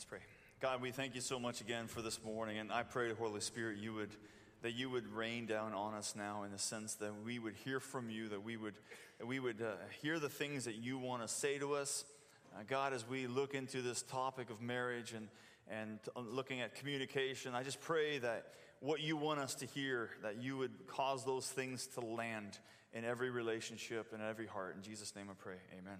Let's pray. God, we thank you so much again for this morning, and I pray, Holy Spirit, you would that you would rain down on us now in the sense that we would hear from you, that we would, that we would uh, hear the things that you want to say to us. Uh, God, as we look into this topic of marriage and, and uh, looking at communication, I just pray that what you want us to hear, that you would cause those things to land in every relationship and every heart. In Jesus' name I pray. Amen.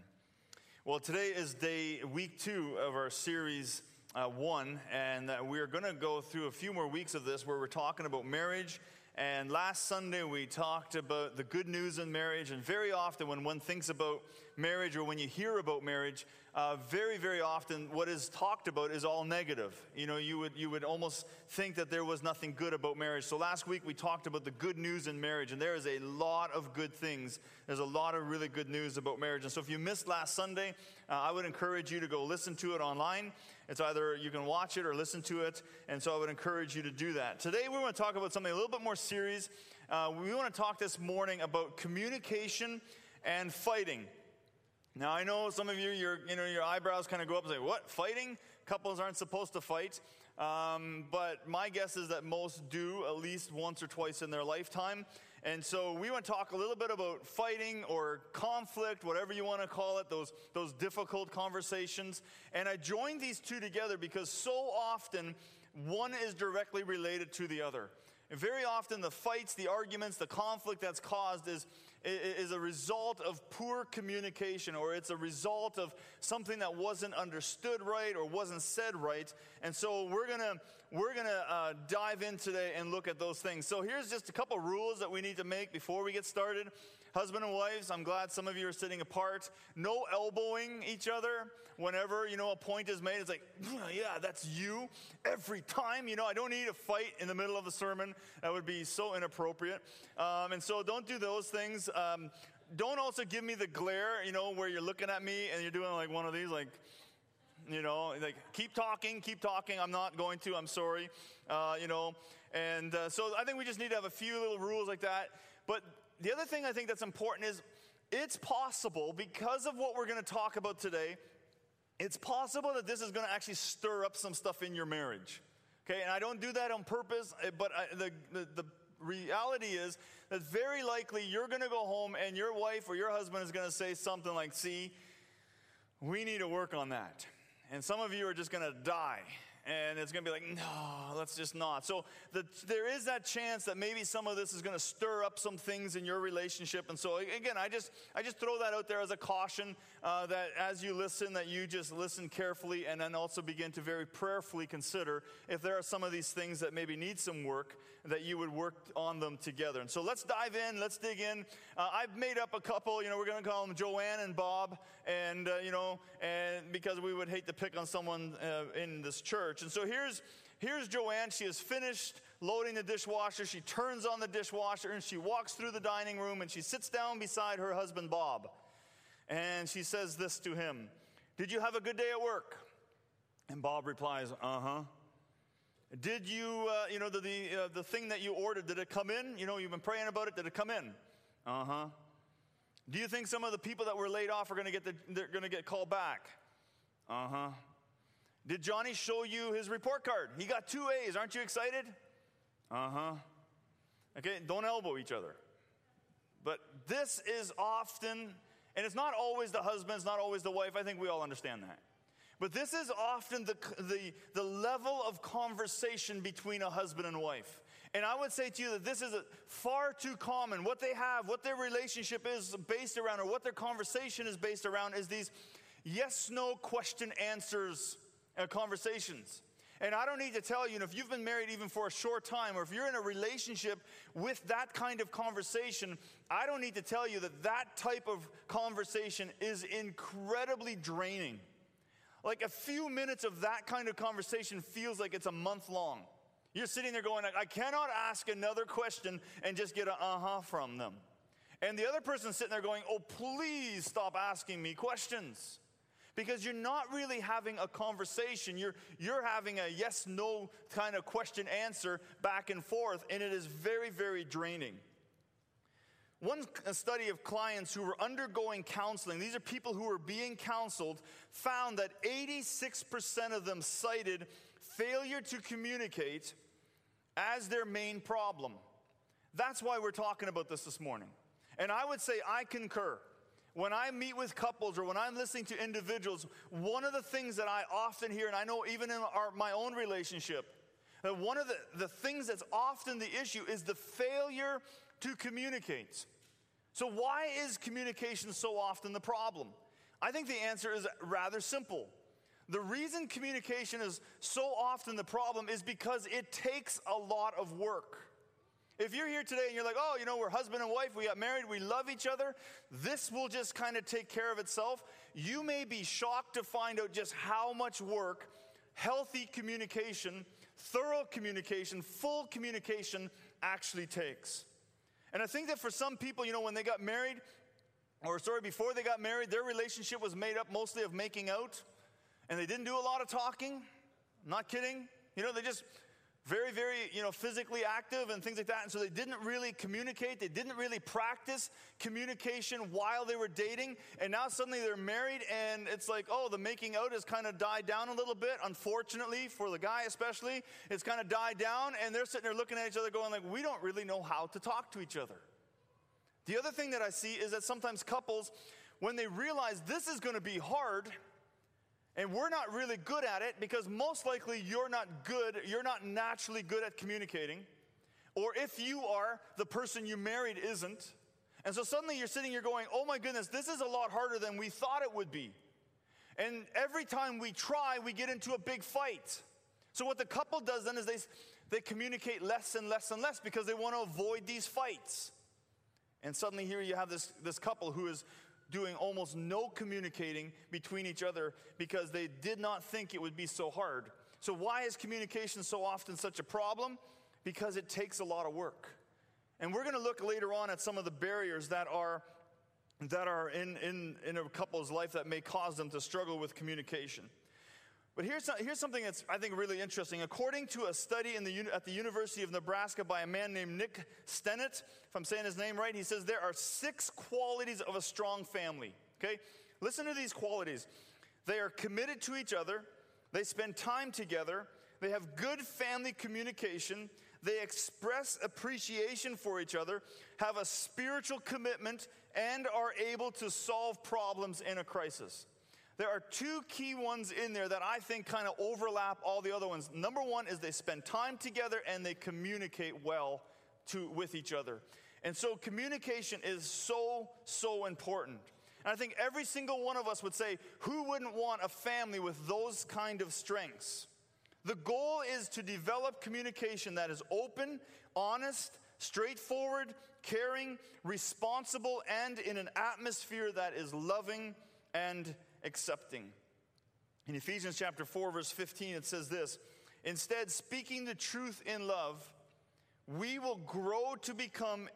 Well, today is day week two of our series uh, one, and uh, we're going to go through a few more weeks of this where we're talking about marriage. And last Sunday, we talked about the good news in marriage. And very often, when one thinks about marriage or when you hear about marriage, uh, very, very often what is talked about is all negative. You know, you would, you would almost think that there was nothing good about marriage. So last week, we talked about the good news in marriage. And there is a lot of good things. There's a lot of really good news about marriage. And so if you missed last Sunday, uh, I would encourage you to go listen to it online. It's either you can watch it or listen to it. And so I would encourage you to do that. Today, we want to talk about something a little bit more serious. Uh, we want to talk this morning about communication and fighting. Now I know some of you, your you know your eyebrows kind of go up and say, "What fighting? Couples aren't supposed to fight." Um, but my guess is that most do at least once or twice in their lifetime. And so we want to talk a little bit about fighting or conflict, whatever you want to call it, those, those difficult conversations. And I joined these two together because so often one is directly related to the other. And very often, the fights, the arguments, the conflict that's caused is, is a result of poor communication, or it's a result of something that wasn't understood right or wasn't said right. And so, we're gonna we're gonna uh, dive in today and look at those things. So, here's just a couple rules that we need to make before we get started. Husband and wives, I'm glad some of you are sitting apart. No elbowing each other whenever you know a point is made. It's like, yeah, that's you every time. You know, I don't need a fight in the middle of the sermon. That would be so inappropriate. Um, and so don't do those things. Um, don't also give me the glare, you know, where you're looking at me and you're doing like one of these, like, you know, like keep talking, keep talking. I'm not going to. I'm sorry. Uh, you know, and uh, so I think we just need to have a few little rules like that. But the other thing I think that's important is it's possible because of what we're going to talk about today. It's possible that this is going to actually stir up some stuff in your marriage. Okay, and I don't do that on purpose, eh, but I, the, the, the reality is that very likely you're going to go home and your wife or your husband is going to say something like, See, we need to work on that. And some of you are just going to die and it's going to be like, no, let's just not. So the, there is that chance that maybe some of this is going to stir up some things in your relationship. And so again, I just I just throw that out there as a caution uh, that as you listen, that you just listen carefully and then also begin to very prayerfully consider if there are some of these things that maybe need some work that you would work on them together. And so let's dive in. Let's dig in. Uh, I've made up a couple. You know, we're going to call them Joanne and Bob, and uh, you know, and because we would hate to pick on someone uh, in this church. And so here's, here's Joanne. She has finished loading the dishwasher. She turns on the dishwasher and she walks through the dining room and she sits down beside her husband, Bob. And she says this to him Did you have a good day at work? And Bob replies, Uh huh. Did you, uh, you know, the, the, uh, the thing that you ordered, did it come in? You know, you've been praying about it, did it come in? Uh huh. Do you think some of the people that were laid off are going to get the, they're going to get called back? Uh huh. Did Johnny show you his report card? He got two A's. Aren't you excited? Uh huh. Okay, don't elbow each other. But this is often, and it's not always the husband, it's not always the wife. I think we all understand that. But this is often the, the, the level of conversation between a husband and wife. And I would say to you that this is far too common. What they have, what their relationship is based around, or what their conversation is based around, is these yes no question answers uh, conversations. And I don't need to tell you, and if you've been married even for a short time, or if you're in a relationship with that kind of conversation, I don't need to tell you that that type of conversation is incredibly draining. Like a few minutes of that kind of conversation feels like it's a month long. You're sitting there going, I cannot ask another question and just get an uh huh from them. And the other person's sitting there going, Oh, please stop asking me questions because you're not really having a conversation. You're, you're having a yes no kind of question answer back and forth, and it is very, very draining. One study of clients who were undergoing counseling, these are people who were being counseled, found that 86% of them cited failure to communicate as their main problem. That's why we're talking about this this morning. And I would say I concur. When I meet with couples or when I'm listening to individuals, one of the things that I often hear, and I know even in our, my own relationship, one of the, the things that's often the issue is the failure to communicate. So, why is communication so often the problem? I think the answer is rather simple. The reason communication is so often the problem is because it takes a lot of work. If you're here today and you're like, oh, you know, we're husband and wife, we got married, we love each other, this will just kind of take care of itself, you may be shocked to find out just how much work healthy communication, thorough communication, full communication actually takes. And I think that for some people, you know, when they got married, or sorry, before they got married, their relationship was made up mostly of making out, and they didn't do a lot of talking. I'm not kidding. You know, they just very, very, you know, physically active and things like that. And so they didn't really communicate. They didn't really practice communication while they were dating. And now suddenly they're married and it's like, oh, the making out has kind of died down a little bit. Unfortunately, for the guy especially, it's kind of died down. And they're sitting there looking at each other going like, we don't really know how to talk to each other. The other thing that I see is that sometimes couples, when they realize this is going to be hard, and we're not really good at it because most likely you're not good, you're not naturally good at communicating. Or if you are, the person you married isn't. And so suddenly you're sitting here going, oh my goodness, this is a lot harder than we thought it would be. And every time we try, we get into a big fight. So what the couple does then is they, they communicate less and less and less because they want to avoid these fights. And suddenly here you have this, this couple who is doing almost no communicating between each other because they did not think it would be so hard. So, why is communication so often such a problem? Because it takes a lot of work. And we're going to look later on at some of the barriers that are, that are in, in, in a couple's life that may cause them to struggle with communication. But here's, here's something that's, I think, really interesting. According to a study the, at the University of Nebraska by a man named Nick Stinnett, if I'm saying his name right, he says there are six qualities of a strong family. Okay? Listen to these qualities. They are committed to each other, they spend time together, they have good family communication, they express appreciation for each other, have a spiritual commitment, and are able to solve problems in a crisis. There are two key ones in there that I think kind of overlap all the other ones. Number one is they spend time together and they communicate well to, with each other. And so communication is so, so important. And I think every single one of us would say, who wouldn't want a family with those kind of strengths? The goal is to develop communication that is open, honest, straightforward, caring, responsible, and in an atmosphere that is loving and accepting. In Ephesians chapter 4 verse 15 it says this, instead speaking the truth in love, we will grow to become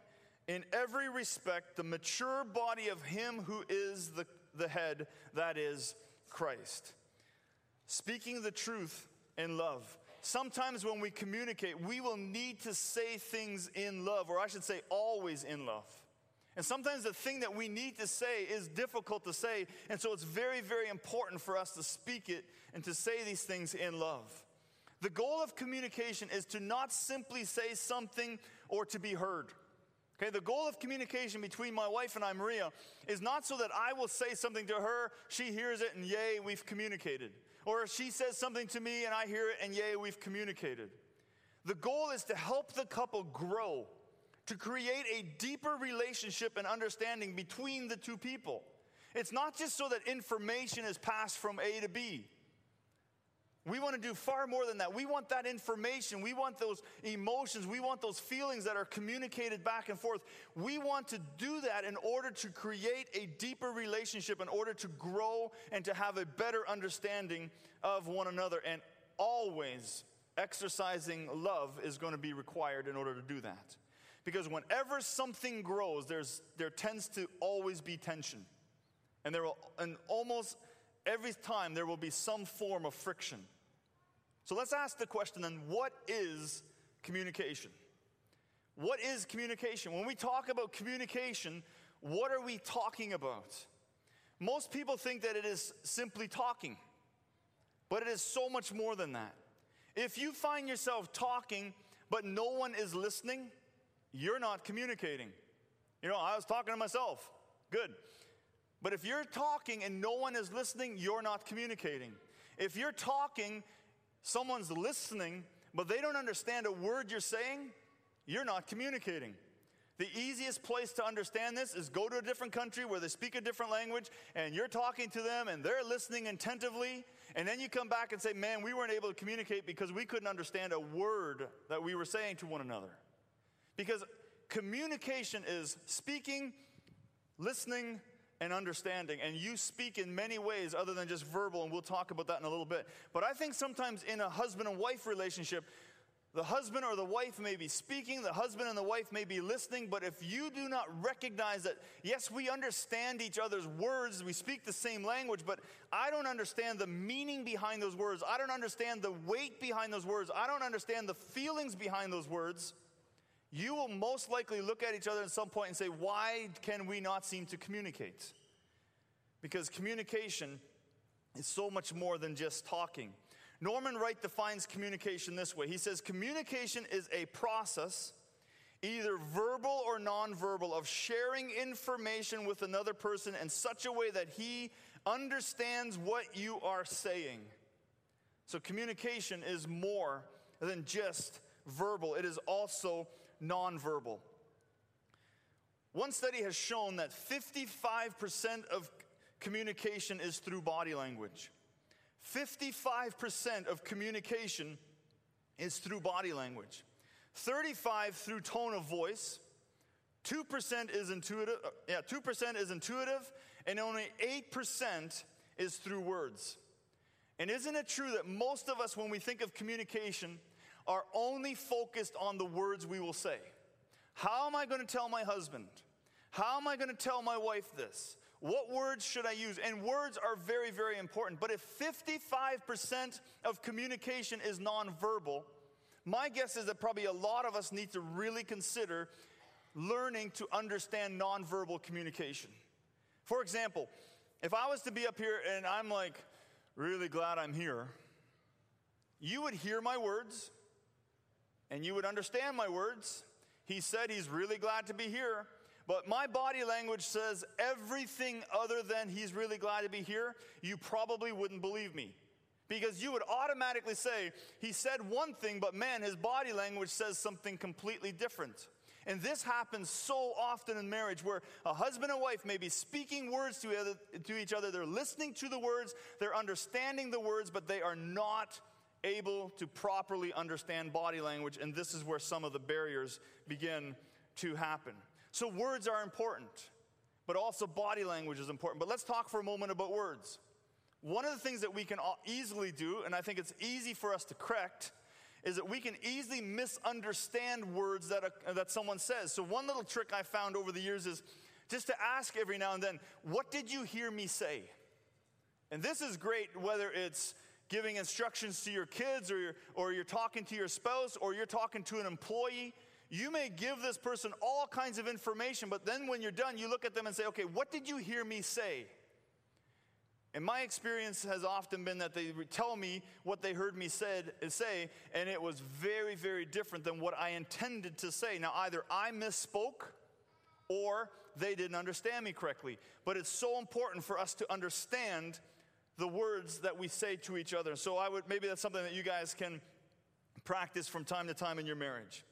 in every respect the mature body of him who is the, the head, that is Christ. Speaking the truth in love. Sometimes when we communicate, we will need to say things in love, or I should say, always in love. And sometimes the thing that we need to say is difficult to say, and so it's very, very important for us to speak it and to say these things in love. The goal of communication is to not simply say something or to be heard. Okay, the goal of communication between my wife and I, Maria, is not so that I will say something to her, she hears it, and yay, we've communicated. Or she says something to me and I hear it, and yay, we've communicated. The goal is to help the couple grow to create a deeper relationship and understanding between the two people. It's not just so that information is passed from A to B. We want to do far more than that. We want that information. We want those emotions. We want those feelings that are communicated back and forth. We want to do that in order to create a deeper relationship, in order to grow and to have a better understanding of one another. And always exercising love is going to be required in order to do that. Because whenever something grows, there's, there tends to always be tension. And there will, and almost every time there will be some form of friction. So let's ask the question then what is communication? What is communication? When we talk about communication, what are we talking about? Most people think that it is simply talking, but it is so much more than that. If you find yourself talking, but no one is listening, you're not communicating. You know, I was talking to myself. Good. But if you're talking and no one is listening, you're not communicating. If you're talking, someone's listening, but they don't understand a word you're saying, you're not communicating. The easiest place to understand this is go to a different country where they speak a different language and you're talking to them and they're listening attentively. And then you come back and say, Man, we weren't able to communicate because we couldn't understand a word that we were saying to one another. Because communication is speaking, listening, and understanding. And you speak in many ways other than just verbal, and we'll talk about that in a little bit. But I think sometimes in a husband and wife relationship, the husband or the wife may be speaking, the husband and the wife may be listening, but if you do not recognize that, yes, we understand each other's words, we speak the same language, but I don't understand the meaning behind those words, I don't understand the weight behind those words, I don't understand the feelings behind those words, you will most likely look at each other at some point and say, Why can we not seem to communicate? Because communication is so much more than just talking. Norman Wright defines communication this way he says, Communication is a process, either verbal or nonverbal, of sharing information with another person in such a way that he understands what you are saying. So, communication is more than just verbal, it is also nonverbal. One study has shown that 55% of communication is through body language. 55% of communication is through body language. 35 through tone of voice. 2% is intuitive. Uh, yeah, 2% is intuitive and only 8% is through words. And isn't it true that most of us when we think of communication are only focused on the words we will say? How am I going to tell my husband? How am I going to tell my wife this? What words should I use? And words are very, very important. But if 55% of communication is nonverbal, my guess is that probably a lot of us need to really consider learning to understand nonverbal communication. For example, if I was to be up here and I'm like, really glad I'm here, you would hear my words and you would understand my words. He said he's really glad to be here. But my body language says everything other than he's really glad to be here, you probably wouldn't believe me. Because you would automatically say, he said one thing, but man, his body language says something completely different. And this happens so often in marriage where a husband and wife may be speaking words to, each other. They're listening to the words, they're understanding the words, but they are not able to properly understand body language. And this is where some of the barriers begin to happen. So, words are important, but also body language is important. But let's talk for a moment about words. One of the things that we can easily do, and I think it's easy for us to correct, is that we can easily misunderstand words that, a, that someone says. So, one little trick I found over the years is just to ask every now and then, What did you hear me say? And this is great whether it's giving instructions to your kids or you're, or you're talking to your spouse or you're talking to an employee you may give this person all kinds of information, but then when you're done, you look at them and say, okay, what did you hear me say? And my experience has often been that they tell me what they heard me said, say, and it was very, very different than what I intended to say. Now, either I misspoke or they didn't understand me correctly. But it's so important for us to understand the words that we say to each other. So I would maybe that's something that you guys can practice from time to time in your marriage.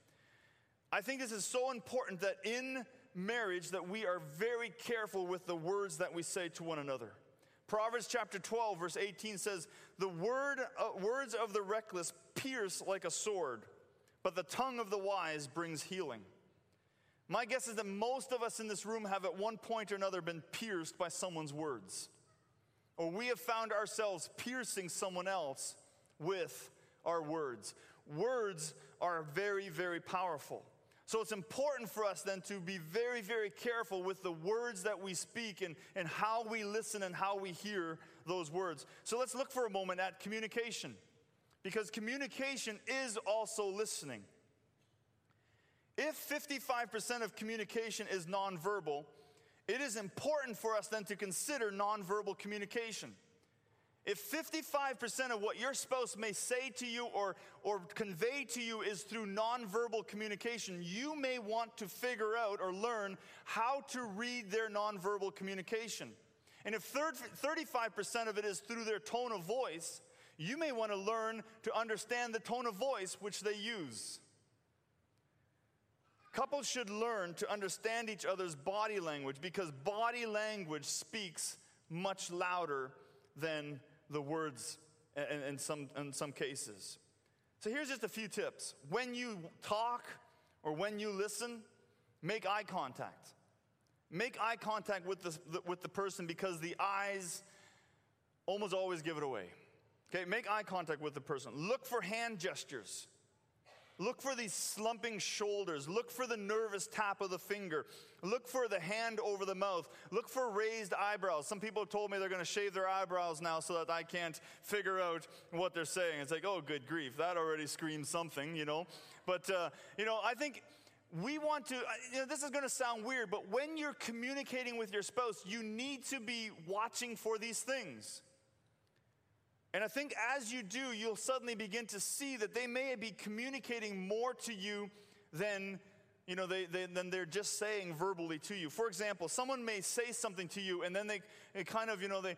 I think this is so important that in marriage that we are very careful with the words that we say to one another. Proverbs chapter 12 verse 18 says, "The word uh, words of the reckless pierce like a sword, but the tongue of the wise brings healing." My guess is that most of us in this room have at one point or another been pierced by someone's words. Or we have found ourselves piercing someone else with our words. Words are very, very powerful. So it's important for us then to be very, very careful with the words that we speak and, and how we listen and how we hear those words. So let's look for a moment at communication, because communication is also listening. If 55% of communication is nonverbal, it is important for us then to consider nonverbal communication. If 55% of what your spouse may say to you or, or convey to you is through nonverbal communication, you may want to figure out or learn how to read their nonverbal communication. And if 35% of it is through their tone of voice, you may want to learn to understand the tone of voice which they use. Couples should learn to understand each other's body language because body language speaks much louder than the words in, in, some, in some cases. So here's just a few tips. When you talk or when you listen, make eye contact. Make eye contact with the, with the person because the eyes almost always give it away. Okay, make eye contact with the person. Look for hand gestures. Look for these slumping shoulders. Look for the nervous tap of the finger. Look for the hand over the mouth. Look for raised eyebrows. Some people have told me they're going to shave their eyebrows now so that I can't figure out what they're saying. It's like, oh, good grief. That already screams something, you know. But, uh, you know, I think we want to, you know, this is going to sound weird, but when you're communicating with your spouse, you need to be watching for these things. And I think as you do, you'll suddenly begin to see that they may be communicating more to you than you know, they, they, than they're just saying verbally to you. For example, someone may say something to you and then they, they kind of, you know, they,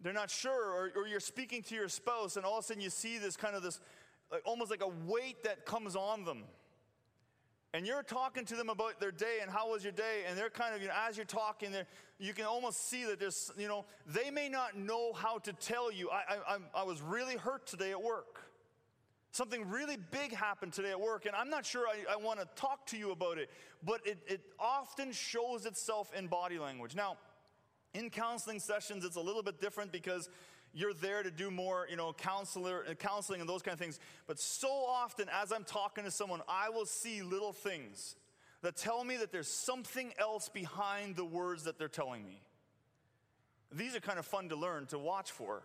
they're not sure, or, or you're speaking to your spouse and all of a sudden you see this kind of this, like, almost like a weight that comes on them and you're talking to them about their day and how was your day, and they're kind of, you know, as you're talking, you can almost see that there's, you know, they may not know how to tell you, I, I, I was really hurt today at work. Something really big happened today at work, and I'm not sure I, I want to talk to you about it, but it, it often shows itself in body language. Now, in counseling sessions, it's a little bit different because you're there to do more, you know, counselor, uh, counseling and those kind of things. But so often, as I'm talking to someone, I will see little things that tell me that there's something else behind the words that they're telling me. These are kind of fun to learn, to watch for.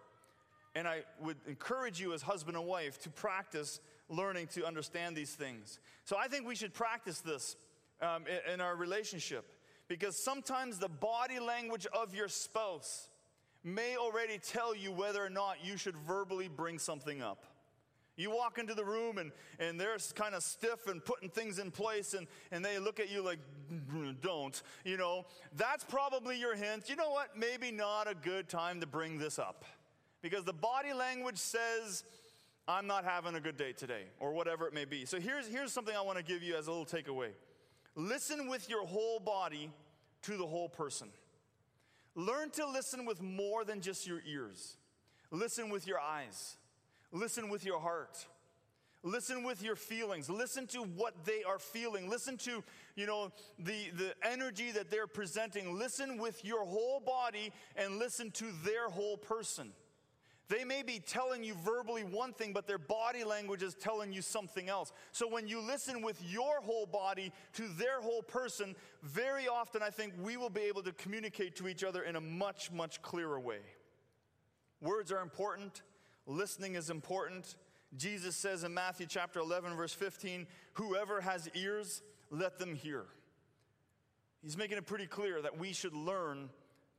And I would encourage you, as husband and wife, to practice learning to understand these things. So I think we should practice this um, in, in our relationship because sometimes the body language of your spouse may already tell you whether or not you should verbally bring something up. You walk into the room and, and they're kind of stiff and putting things in place, and, and they look at you like, mm, don't, you know. That's probably your hint. You know what? Maybe not a good time to bring this up. Because the body language says, I'm not having a good day today, or whatever it may be. So here's, here's something I want to give you as a little takeaway listen with your whole body to the whole person. Learn to listen with more than just your ears. Listen with your eyes. Listen with your heart. Listen with your feelings. Listen to what they are feeling. Listen to, you know, the, the energy that they're presenting. Listen with your whole body and listen to their whole person. They may be telling you verbally one thing, but their body language is telling you something else. So when you listen with your whole body to their whole person, very often I think we will be able to communicate to each other in a much, much clearer way. Words are important, listening is important. Jesus says in Matthew chapter 11, verse 15, Whoever has ears, let them hear. He's making it pretty clear that we should learn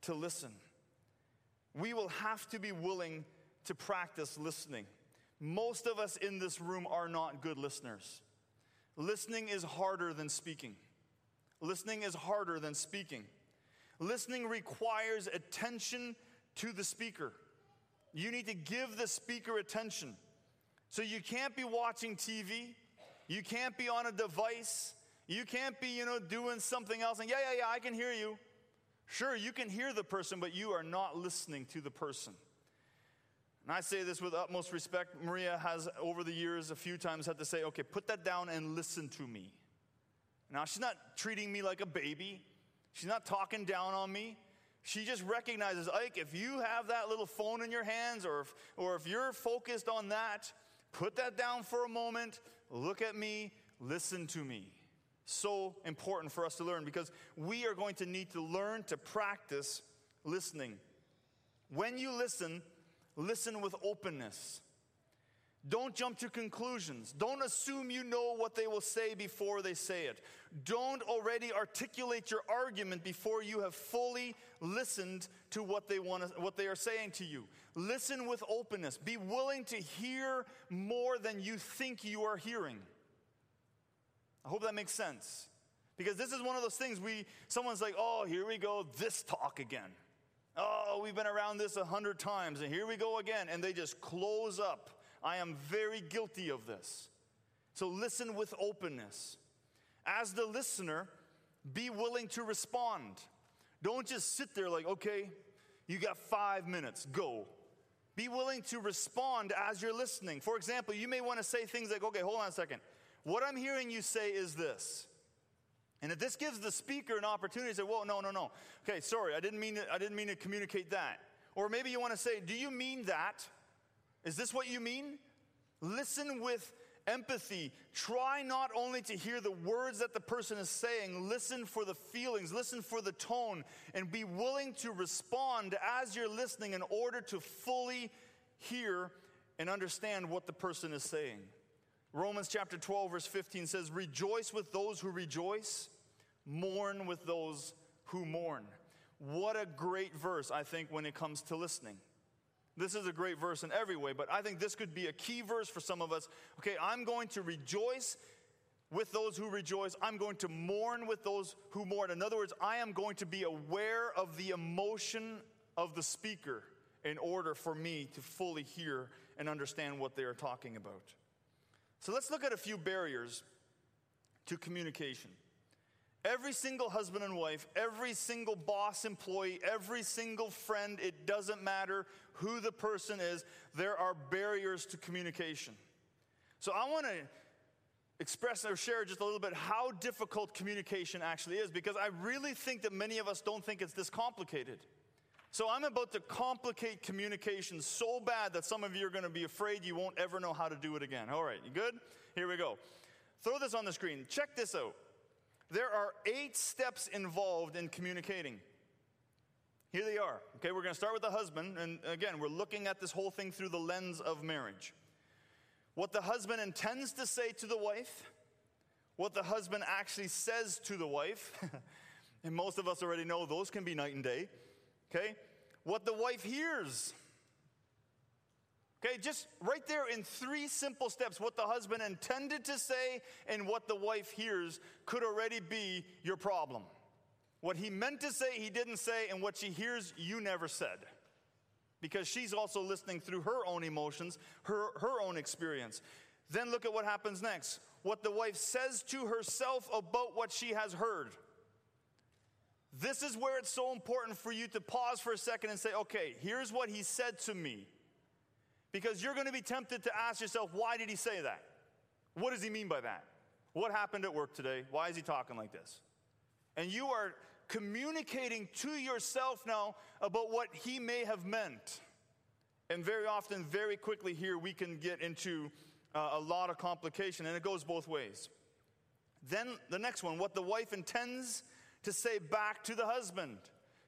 to listen. We will have to be willing to practice listening. Most of us in this room are not good listeners. Listening is harder than speaking. Listening is harder than speaking. Listening requires attention to the speaker. You need to give the speaker attention. So you can't be watching TV. You can't be on a device. You can't be, you know, doing something else and yeah, yeah, yeah, I can hear you. Sure, you can hear the person, but you are not listening to the person. And I say this with utmost respect. Maria has, over the years, a few times had to say, okay, put that down and listen to me. Now, she's not treating me like a baby, she's not talking down on me. She just recognizes, Ike, if you have that little phone in your hands or if, or if you're focused on that, put that down for a moment, look at me, listen to me. So important for us to learn because we are going to need to learn to practice listening. When you listen, listen with openness. Don't jump to conclusions. Don't assume you know what they will say before they say it. Don't already articulate your argument before you have fully listened to what they want to, what they are saying to you. Listen with openness. Be willing to hear more than you think you are hearing. I hope that makes sense. Because this is one of those things we someone's like, "Oh, here we go, this talk again." Oh, we've been around this a hundred times, and here we go again. And they just close up. I am very guilty of this. So listen with openness. As the listener, be willing to respond. Don't just sit there like, okay, you got five minutes, go. Be willing to respond as you're listening. For example, you may want to say things like, okay, hold on a second. What I'm hearing you say is this. And if this gives the speaker an opportunity to say, whoa, no, no, no. Okay, sorry, I didn't mean to, I didn't mean to communicate that. Or maybe you want to say, do you mean that? Is this what you mean? Listen with empathy. Try not only to hear the words that the person is saying, listen for the feelings, listen for the tone, and be willing to respond as you're listening in order to fully hear and understand what the person is saying. Romans chapter 12, verse 15 says, Rejoice with those who rejoice, mourn with those who mourn. What a great verse, I think, when it comes to listening. This is a great verse in every way, but I think this could be a key verse for some of us. Okay, I'm going to rejoice with those who rejoice. I'm going to mourn with those who mourn. In other words, I am going to be aware of the emotion of the speaker in order for me to fully hear and understand what they are talking about. So let's look at a few barriers to communication. Every single husband and wife, every single boss employee, every single friend, it doesn't matter who the person is, there are barriers to communication. So I want to express or share just a little bit how difficult communication actually is because I really think that many of us don't think it's this complicated. So I'm about to complicate communication so bad that some of you are going to be afraid you won't ever know how to do it again. All right, you good? Here we go. Throw this on the screen. Check this out. There are eight steps involved in communicating. Here they are. Okay, we're going to start with the husband. And again, we're looking at this whole thing through the lens of marriage. What the husband intends to say to the wife, what the husband actually says to the wife, and most of us already know those can be night and day. Okay, what the wife hears Okay, just right there in three simple steps, what the husband intended to say and what the wife hears could already be your problem. What he meant to say, he didn't say, and what she hears, you never said. Because she's also listening through her own emotions, her, her own experience. Then look at what happens next. What the wife says to herself about what she has heard. This is where it's so important for you to pause for a second and say, okay, here's what he said to me. Because you're going to be tempted to ask yourself, why did he say that? What does he mean by that? What happened at work today? Why is he talking like this? And you are communicating to yourself now about what he may have meant. And very often, very quickly here, we can get into uh, a lot of complication, and it goes both ways. Then the next one, what the wife intends to say back to the husband.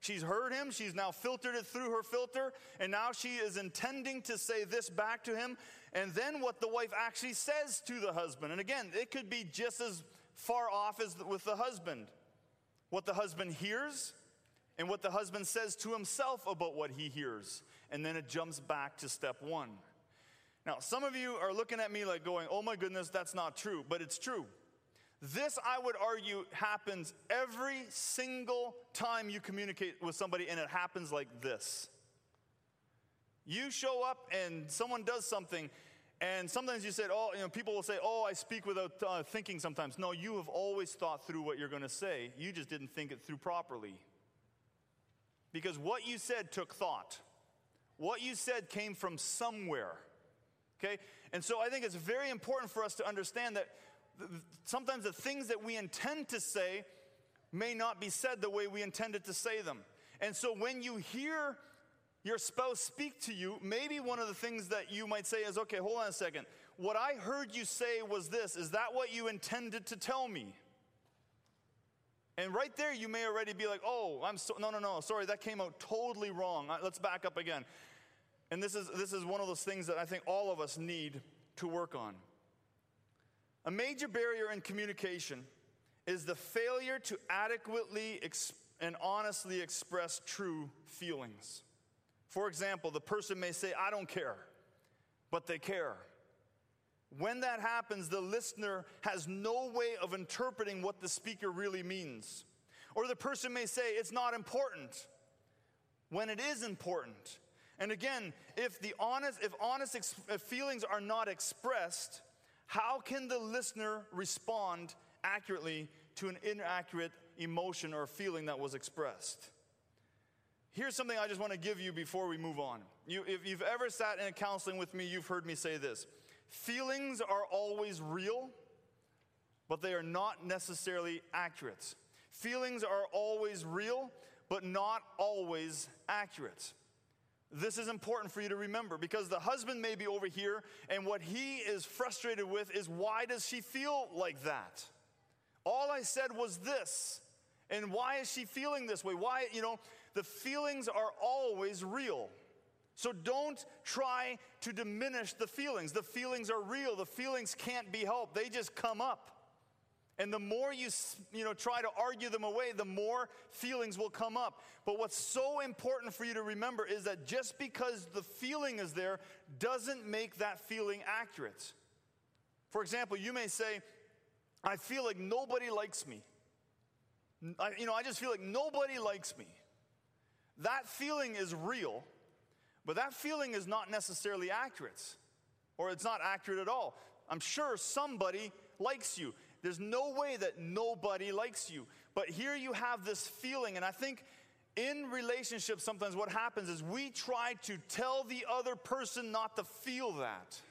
She's heard him, she's now filtered it through her filter, and now she is intending to say this back to him. And then what the wife actually says to the husband. And again, it could be just as far off as with the husband. What the husband hears, and what the husband says to himself about what he hears. And then it jumps back to step one. Now, some of you are looking at me like going, oh my goodness, that's not true, but it's true. This, I would argue, happens every single time you communicate with somebody, and it happens like this. You show up and someone does something, and sometimes you said, oh, you know, people will say, oh, I speak without uh, thinking sometimes. No, you have always thought through what you're going to say. You just didn't think it through properly. Because what you said took thought. What you said came from somewhere. Okay? And so I think it's very important for us to understand that sometimes the things that we intend to say may not be said the way we intended to say them. And so when you hear your spouse speak to you, maybe one of the things that you might say is, okay, hold on a second. What I heard you say was this. Is that what you intended to tell me? And right there, you may already be like, oh, I'm so, no, no, no, sorry, that came out totally wrong. Uh, let's back up again. And this is, this is one of those things that I think all of us need to work on. A major barrier in communication is the failure to adequately ex- and honestly express true feelings. For example, the person may say, I don't care, but they care. When that happens, the listener has no way of interpreting what the speaker really means. Or the person may say, It's not important, when it is important. And again, if the honest, if honest ex- feelings are not expressed, how can the listener respond accurately to an inaccurate emotion or feeling that was expressed? Here's something I just want to give you before we move on. You, if you've ever sat in a counseling with me, you've heard me say this Feelings are always real, but they are not necessarily accurate. Feelings are always real, but not always accurate. This is important for you to remember because the husband may be over here, and what he is frustrated with is why does she feel like that? All I said was this. And why is she feeling this way? Why, you know, the feelings are always real. So don't try to diminish the feelings. The feelings are real. The feelings can't be helped. They just come up. And the more you, you know, try to argue them away, the more feelings will come up. But what's so important for you to remember is that just because the feeling is there doesn't make that feeling accurate. For example, you may say, I feel like nobody likes me. I, you know, I just feel like nobody likes me. That feeling is real, but that feeling is not necessarily accurate, or it's not accurate at all. I'm sure somebody likes you. There's no way that nobody likes you. But here you have this feeling, and I think in relationships, sometimes what happens is we try to tell the other person not to feel that.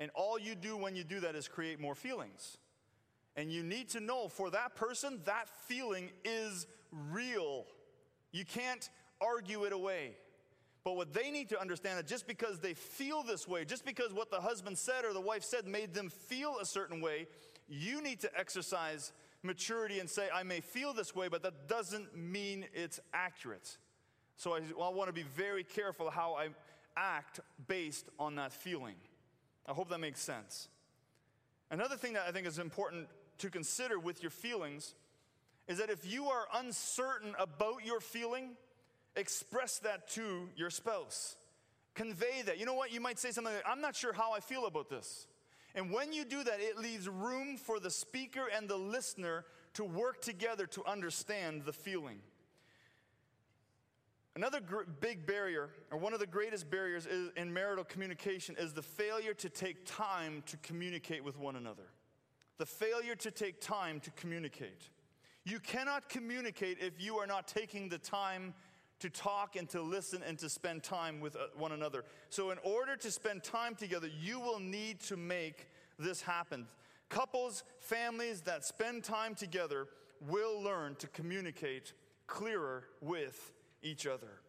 And all you do when you do that is create more feelings. And you need to know for that person, that feeling is real. You can't argue it away. But what they need to understand is just because they feel this way, just because what the husband said or the wife said made them feel a certain way, you need to exercise maturity and say, I may feel this way, but that doesn't mean it's accurate. So I, I want to be very careful how I act based on that feeling. I hope that makes sense. Another thing that I think is important to consider with your feelings is that if you are uncertain about your feeling, express that to your spouse. Convey that. You know what? You might say something like, I'm not sure how I feel about this. And when you do that, it leaves room for the speaker and the listener to work together to understand the feeling. Another gr- big barrier, or one of the greatest barriers is, in marital communication, is the failure to take time to communicate with one another. The failure to take time to communicate. You cannot communicate if you are not taking the time to talk and to listen and to spend time with uh, one another. So, in order to spend time together, you will need to make this happen. Couples, families that spend time together will learn to communicate clearer with each other.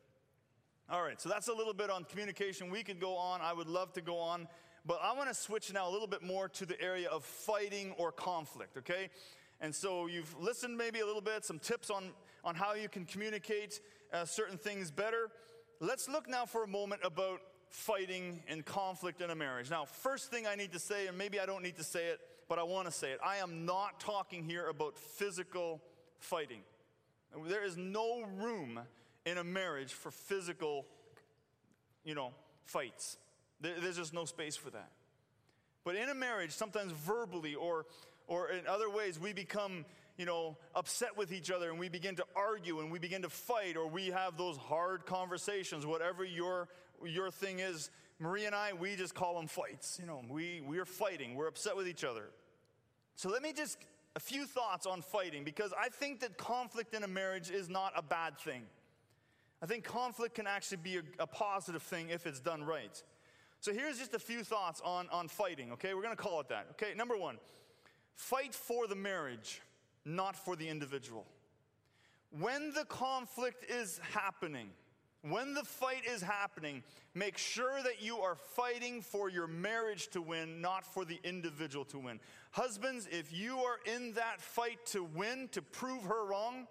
All right, so that's a little bit on communication. We could go on, I would love to go on, but I want to switch now a little bit more to the area of fighting or conflict, okay? And so you've listened maybe a little bit, some tips on, on how you can communicate uh, certain things better. Let's look now for a moment about fighting and conflict in a marriage. Now, first thing I need to say, and maybe I don't need to say it, but I want to say it I am not talking here about physical fighting. There is no room in a marriage for physical, you know, fights. There's just no space for that. But in a marriage, sometimes verbally or, or in other ways, we become you know, upset with each other and we begin to argue and we begin to fight or we have those hard conversations, whatever your, your thing is. Marie and I, we just call them fights. You know, we, we're fighting, we're upset with each other. So let me just, a few thoughts on fighting because I think that conflict in a marriage is not a bad thing. I think conflict can actually be a, a positive thing if it's done right. So here's just a few thoughts on, on fighting, okay? We're gonna call it that. Okay, number one, fight for the marriage not for the individual. When the conflict is happening, when the fight is happening, make sure that you are fighting for your marriage to win, not for the individual to win. Husbands, if you are in that fight to win, to prove her wrong,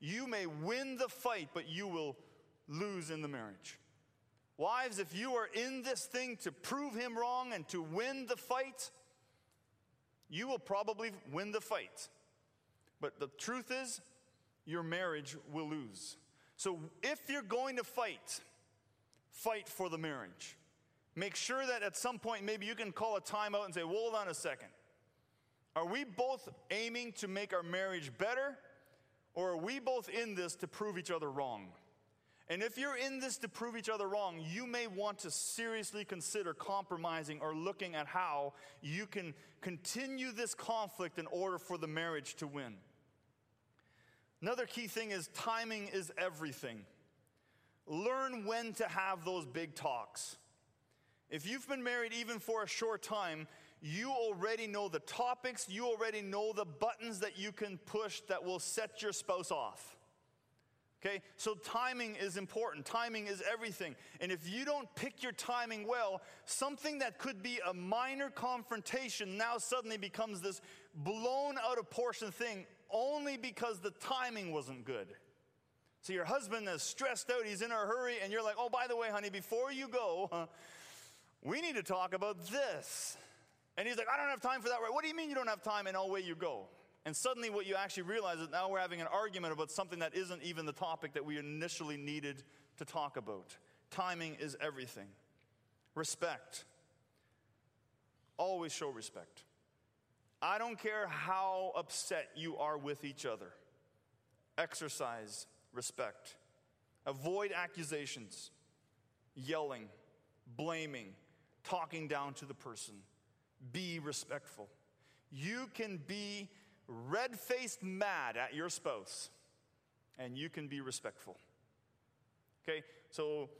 you may win the fight, but you will lose in the marriage. Wives, if you are in this thing to prove him wrong and to win the fight, you will probably win the fight. But the truth is, your marriage will lose. So if you're going to fight, fight for the marriage. Make sure that at some point, maybe you can call a timeout and say, well, hold on a second. Are we both aiming to make our marriage better, or are we both in this to prove each other wrong? And if you're in this to prove each other wrong, you may want to seriously consider compromising or looking at how you can continue this conflict in order for the marriage to win. Another key thing is timing is everything. Learn when to have those big talks. If you've been married even for a short time, you already know the topics, you already know the buttons that you can push that will set your spouse off. Okay, so timing is important. Timing is everything. And if you don't pick your timing well, something that could be a minor confrontation now suddenly becomes this blown out of portion thing only because the timing wasn't good. So your husband is stressed out, he's in a hurry, and you're like, oh, by the way, honey, before you go, we need to talk about this. And he's like, I don't have time for that. What do you mean you don't have time? And away you go. And suddenly, what you actually realize is now we're having an argument about something that isn't even the topic that we initially needed to talk about. Timing is everything. Respect. Always show respect. I don't care how upset you are with each other, exercise respect. Avoid accusations, yelling, blaming, talking down to the person. Be respectful. You can be red faced mad at your spouse, and you can be respectful. Okay, so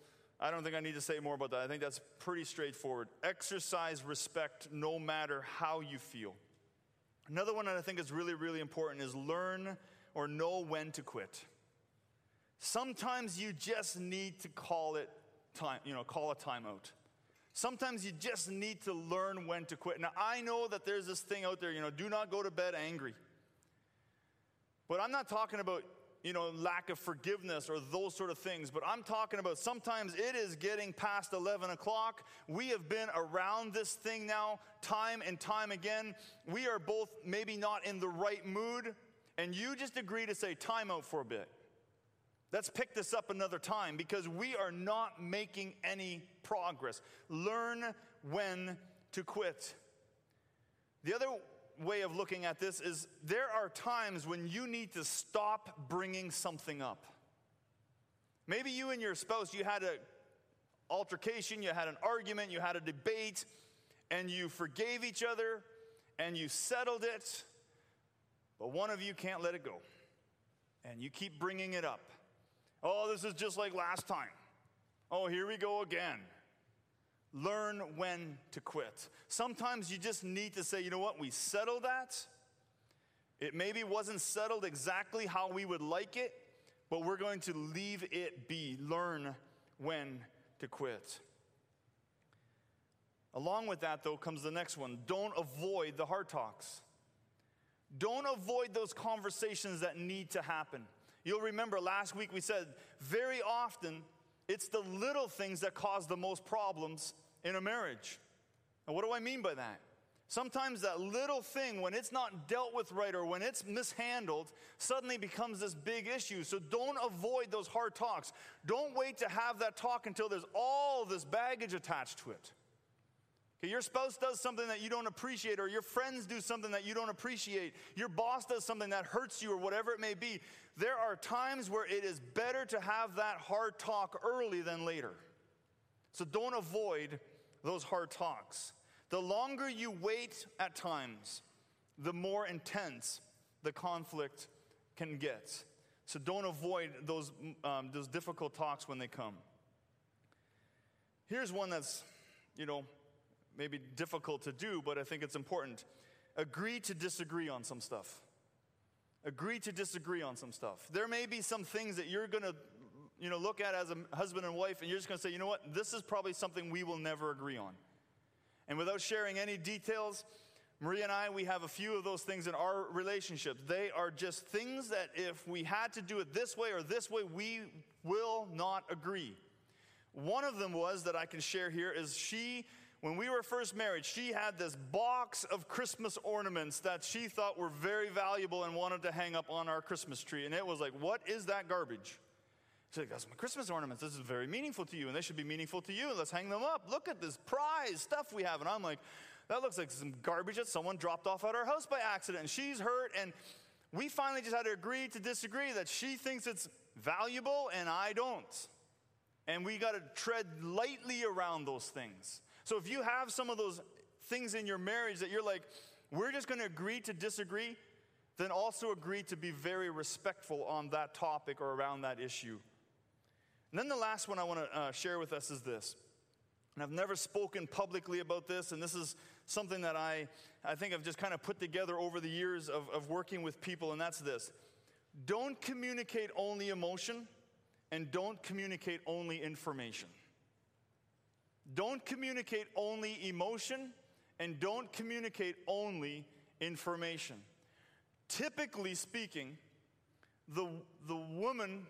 I don't think I need to say more about that. I think that's pretty straightforward. Exercise respect no matter how you feel. Another one that I think is really, really important is learn or know when to quit. Sometimes you just need to call it time, you know, call a timeout. Sometimes you just need to learn when to quit. Now, I know that there's this thing out there, you know, do not go to bed angry. But I'm not talking about, you know, lack of forgiveness or those sort of things, but I'm talking about sometimes it is getting past 11 o'clock. We have been around this thing now time and time again. We are both maybe not in the right mood, and you just agree to say time out for a bit. Let's pick this up another time because we are not making any progress. Learn when to quit. The other way of looking at this is there are times when you need to stop bringing something up. Maybe you and your spouse, you had an altercation, you had an argument, you had a debate, and you forgave each other and you settled it, but one of you can't let it go. And you keep bringing it up. Oh, this is just like last time. Oh, here we go again. Learn when to quit. Sometimes you just need to say, you know what, we settled that. It maybe wasn't settled exactly how we would like it, but we're going to leave it be. Learn when to quit. Along with that, though, comes the next one don't avoid the hard talks. Don't avoid those conversations that need to happen. You'll remember last week we said very often it's the little things that cause the most problems in a marriage. And what do I mean by that? Sometimes that little thing, when it's not dealt with right or when it's mishandled, suddenly becomes this big issue. So don't avoid those hard talks. Don't wait to have that talk until there's all this baggage attached to it. Your spouse does something that you don't appreciate, or your friends do something that you don't appreciate, your boss does something that hurts you, or whatever it may be. There are times where it is better to have that hard talk early than later. So don't avoid those hard talks. The longer you wait at times, the more intense the conflict can get. So don't avoid those, um, those difficult talks when they come. Here's one that's, you know, maybe difficult to do, but I think it's important. Agree to disagree on some stuff. Agree to disagree on some stuff. There may be some things that you're going to you know, look at as a husband and wife, and you're just going to say, you know what, this is probably something we will never agree on. And without sharing any details, Maria and I, we have a few of those things in our relationship. They are just things that if we had to do it this way or this way, we will not agree. One of them was that I can share here is she, when we were first married, she had this box of Christmas ornaments that she thought were very valuable and wanted to hang up on our Christmas tree. And it was like, what is that garbage? She's like, that's my Christmas ornaments. This is very meaningful to you, and they should be meaningful to you. Let's hang them up. Look at this prize stuff we have. And I'm like, that looks like some garbage that someone dropped off at our house by accident. And she's hurt. And we finally just had to agree to disagree that she thinks it's valuable and I don't. And we got to tread lightly around those things. So if you have some of those things in your marriage that you're like, we're just going to agree to disagree, then also agree to be very respectful on that topic or around that issue. And then the last one I want to uh, share with us is this. And I've never spoken publicly about this, and this is something that I, I think I've just kind of put together over the years of, of working with people, and that's this. Don't communicate only emotion, and don't communicate only information. Don't communicate only emotion, and don't communicate only information. Typically speaking, the, the woman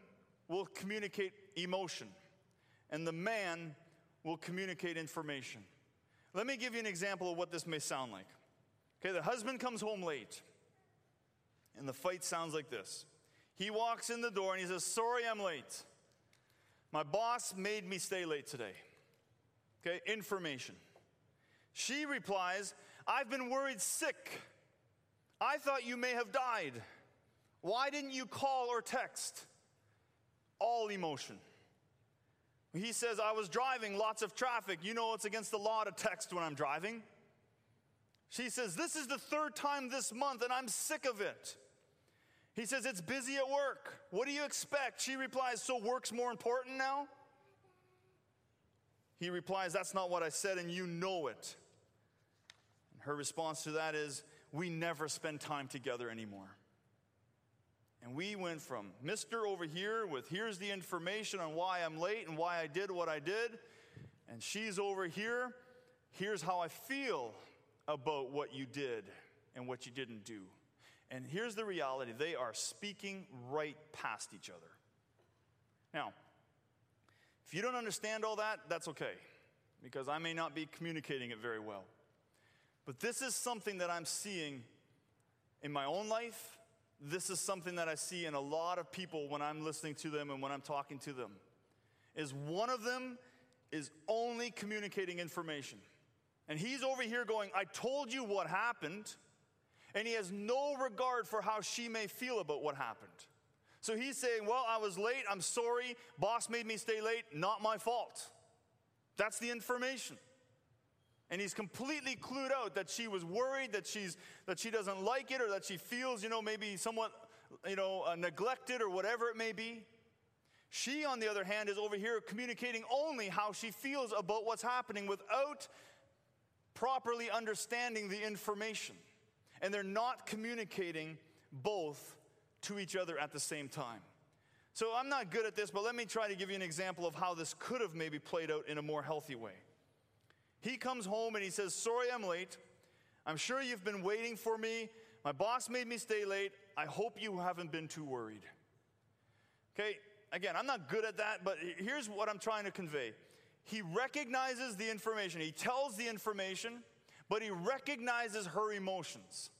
will communicate emotion, and the man will communicate information. Let me give you an example of what this may sound like. Okay, the husband comes home late, and the fight sounds like this. He walks in the door and he says, Sorry, I'm late. My boss made me stay late today. Okay, information. She replies, I've been worried sick. I thought you may have died. Why didn't you call or text? All emotion. He says, I was driving, lots of traffic. You know it's against the law to text when I'm driving. She says, This is the third time this month and I'm sick of it. He says, It's busy at work. What do you expect? She replies, So work's more important now? He replies, That's not what I said, and you know it. And her response to that is, We never spend time together anymore. And we went from Mr. over here with here's the information on why I'm late and why I did what I did, and she's over here, here's how I feel about what you did and what you didn't do. And here's the reality they are speaking right past each other. Now, if you don't understand all that, that's okay, because I may not be communicating it very well. But this is something that I'm seeing in my own life this is something that I see in a lot of people when I'm listening to them and when I'm talking to them. Is one of them is only communicating information. And he's over here going, I told you what happened. And he has no regard for how she may feel about what happened. So he's saying, Well, I was late. I'm sorry. Boss made me stay late. Not my fault. That's the information. And he's completely clued out that she was worried that she's that she doesn't like it or that she feels, you know, maybe somewhat, you know, uh, neglected or whatever it may be. She, on the other hand, is over here communicating only how she feels about what's happening without properly understanding the information. And they're not communicating both to each other at the same time. So I'm not good at this, but let me try to give you an example of how this could have maybe played out in a more healthy way. He comes home and he says, Sorry, I'm late. I'm sure you've been waiting for me. My boss made me stay late. I hope you haven't been too worried. Okay, again, I'm not good at that, but here's what I'm trying to convey. He recognizes the information, he tells the information, but he recognizes her emotions.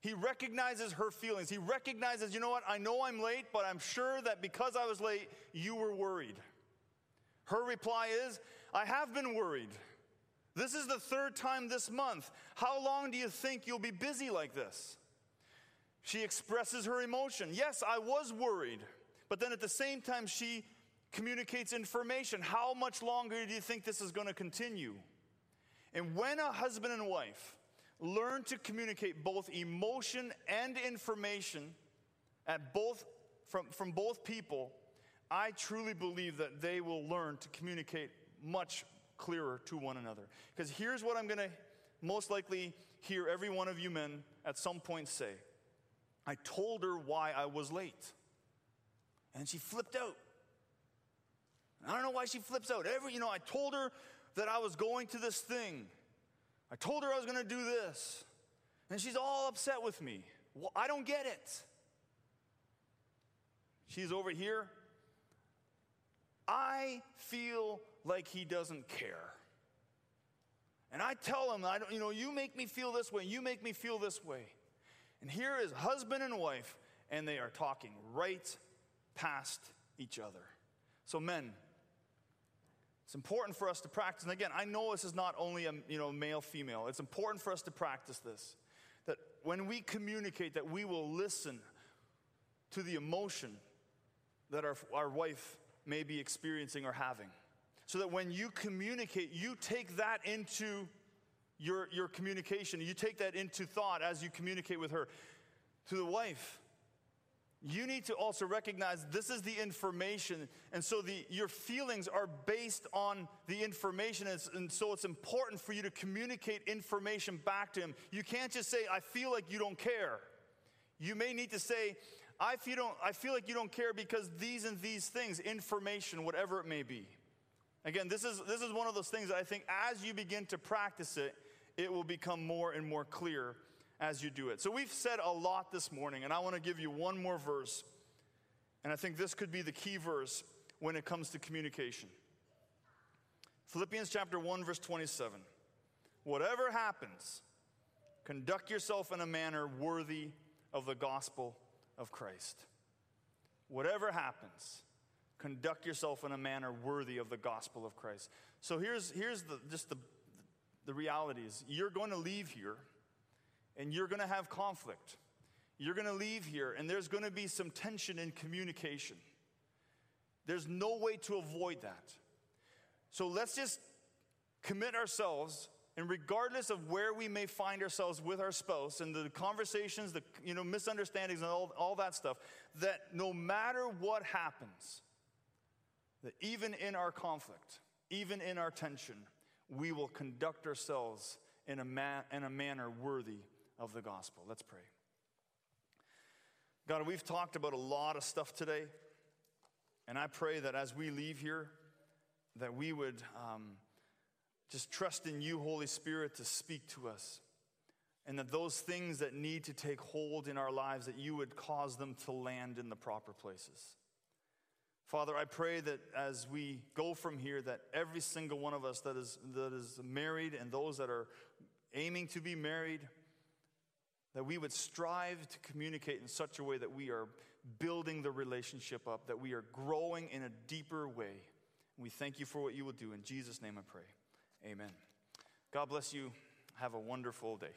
He recognizes her feelings. He recognizes, you know what, I know I'm late, but I'm sure that because I was late, you were worried. Her reply is, I have been worried. This is the third time this month. How long do you think you'll be busy like this? She expresses her emotion. Yes, I was worried. But then at the same time, she communicates information. How much longer do you think this is going to continue? And when a husband and wife learn to communicate both emotion and information at both from, from both people, I truly believe that they will learn to communicate much clearer to one another. Because here's what I'm going to most likely hear every one of you men at some point say I told her why I was late. And she flipped out. I don't know why she flips out. Every, you know, I told her that I was going to this thing. I told her I was going to do this. And she's all upset with me. Well, I don't get it. She's over here I feel like he doesn't care. And I tell him, I don't, you know, you make me feel this way, you make me feel this way. And here is husband and wife, and they are talking right past each other. So, men, it's important for us to practice. And again, I know this is not only a you know, male female. It's important for us to practice this. That when we communicate, that we will listen to the emotion that our, our wife may be experiencing or having. So that when you communicate, you take that into your, your communication. You take that into thought as you communicate with her. To the wife, you need to also recognize this is the information and so the, your feelings are based on the information and, and, so it's important for you to communicate information back to him. You can't just say i feel like you don't care. You may need to say I feel, don't, I feel like you don't care because these and these things information whatever it may be. Again this is, this is one of those things that i think as you begin to practice it it will become more and more clear as you do it. So we've said a lot this morning, and I want to give you one more verse. And I think this could be the key verse when it comes to communication. Philippians chapter 1, verse 27. Whatever happens, conduct yourself in a manner worthy of the gospel of Christ. Whatever happens, conduct yourself in a manner worthy of the gospel of Christ. So here's, here's the, just the, the reality is you're going to leave here and you're going to have conflict. You're going to leave here, and there's going to be some tension in communication. There's no way to avoid that. So let's just commit ourselves, and regardless of where we may find ourselves with our spouse and the conversations, the you know, misunderstandings, and all, all that stuff, that no matter what happens, that even in our conflict, even in our tension, we will conduct ourselves in a, in a manner worthy of the gospel. Let's pray. God, we've talked about a lot of stuff today, and I pray that as we leave here, that we would um, just trust in you, Holy Spirit, to speak to us. And that those things that need to take hold in our lives, that you would cause them to land in the proper places. Father, I pray that as we go from here, that every single one of us that is, that is married and those that are aiming to be married, that we would strive to communicate in such a way that we are building the relationship up, that we are growing in a deeper way. We thank you for what you will do. In Jesus' name I pray. Amen. God bless you. Have a wonderful day.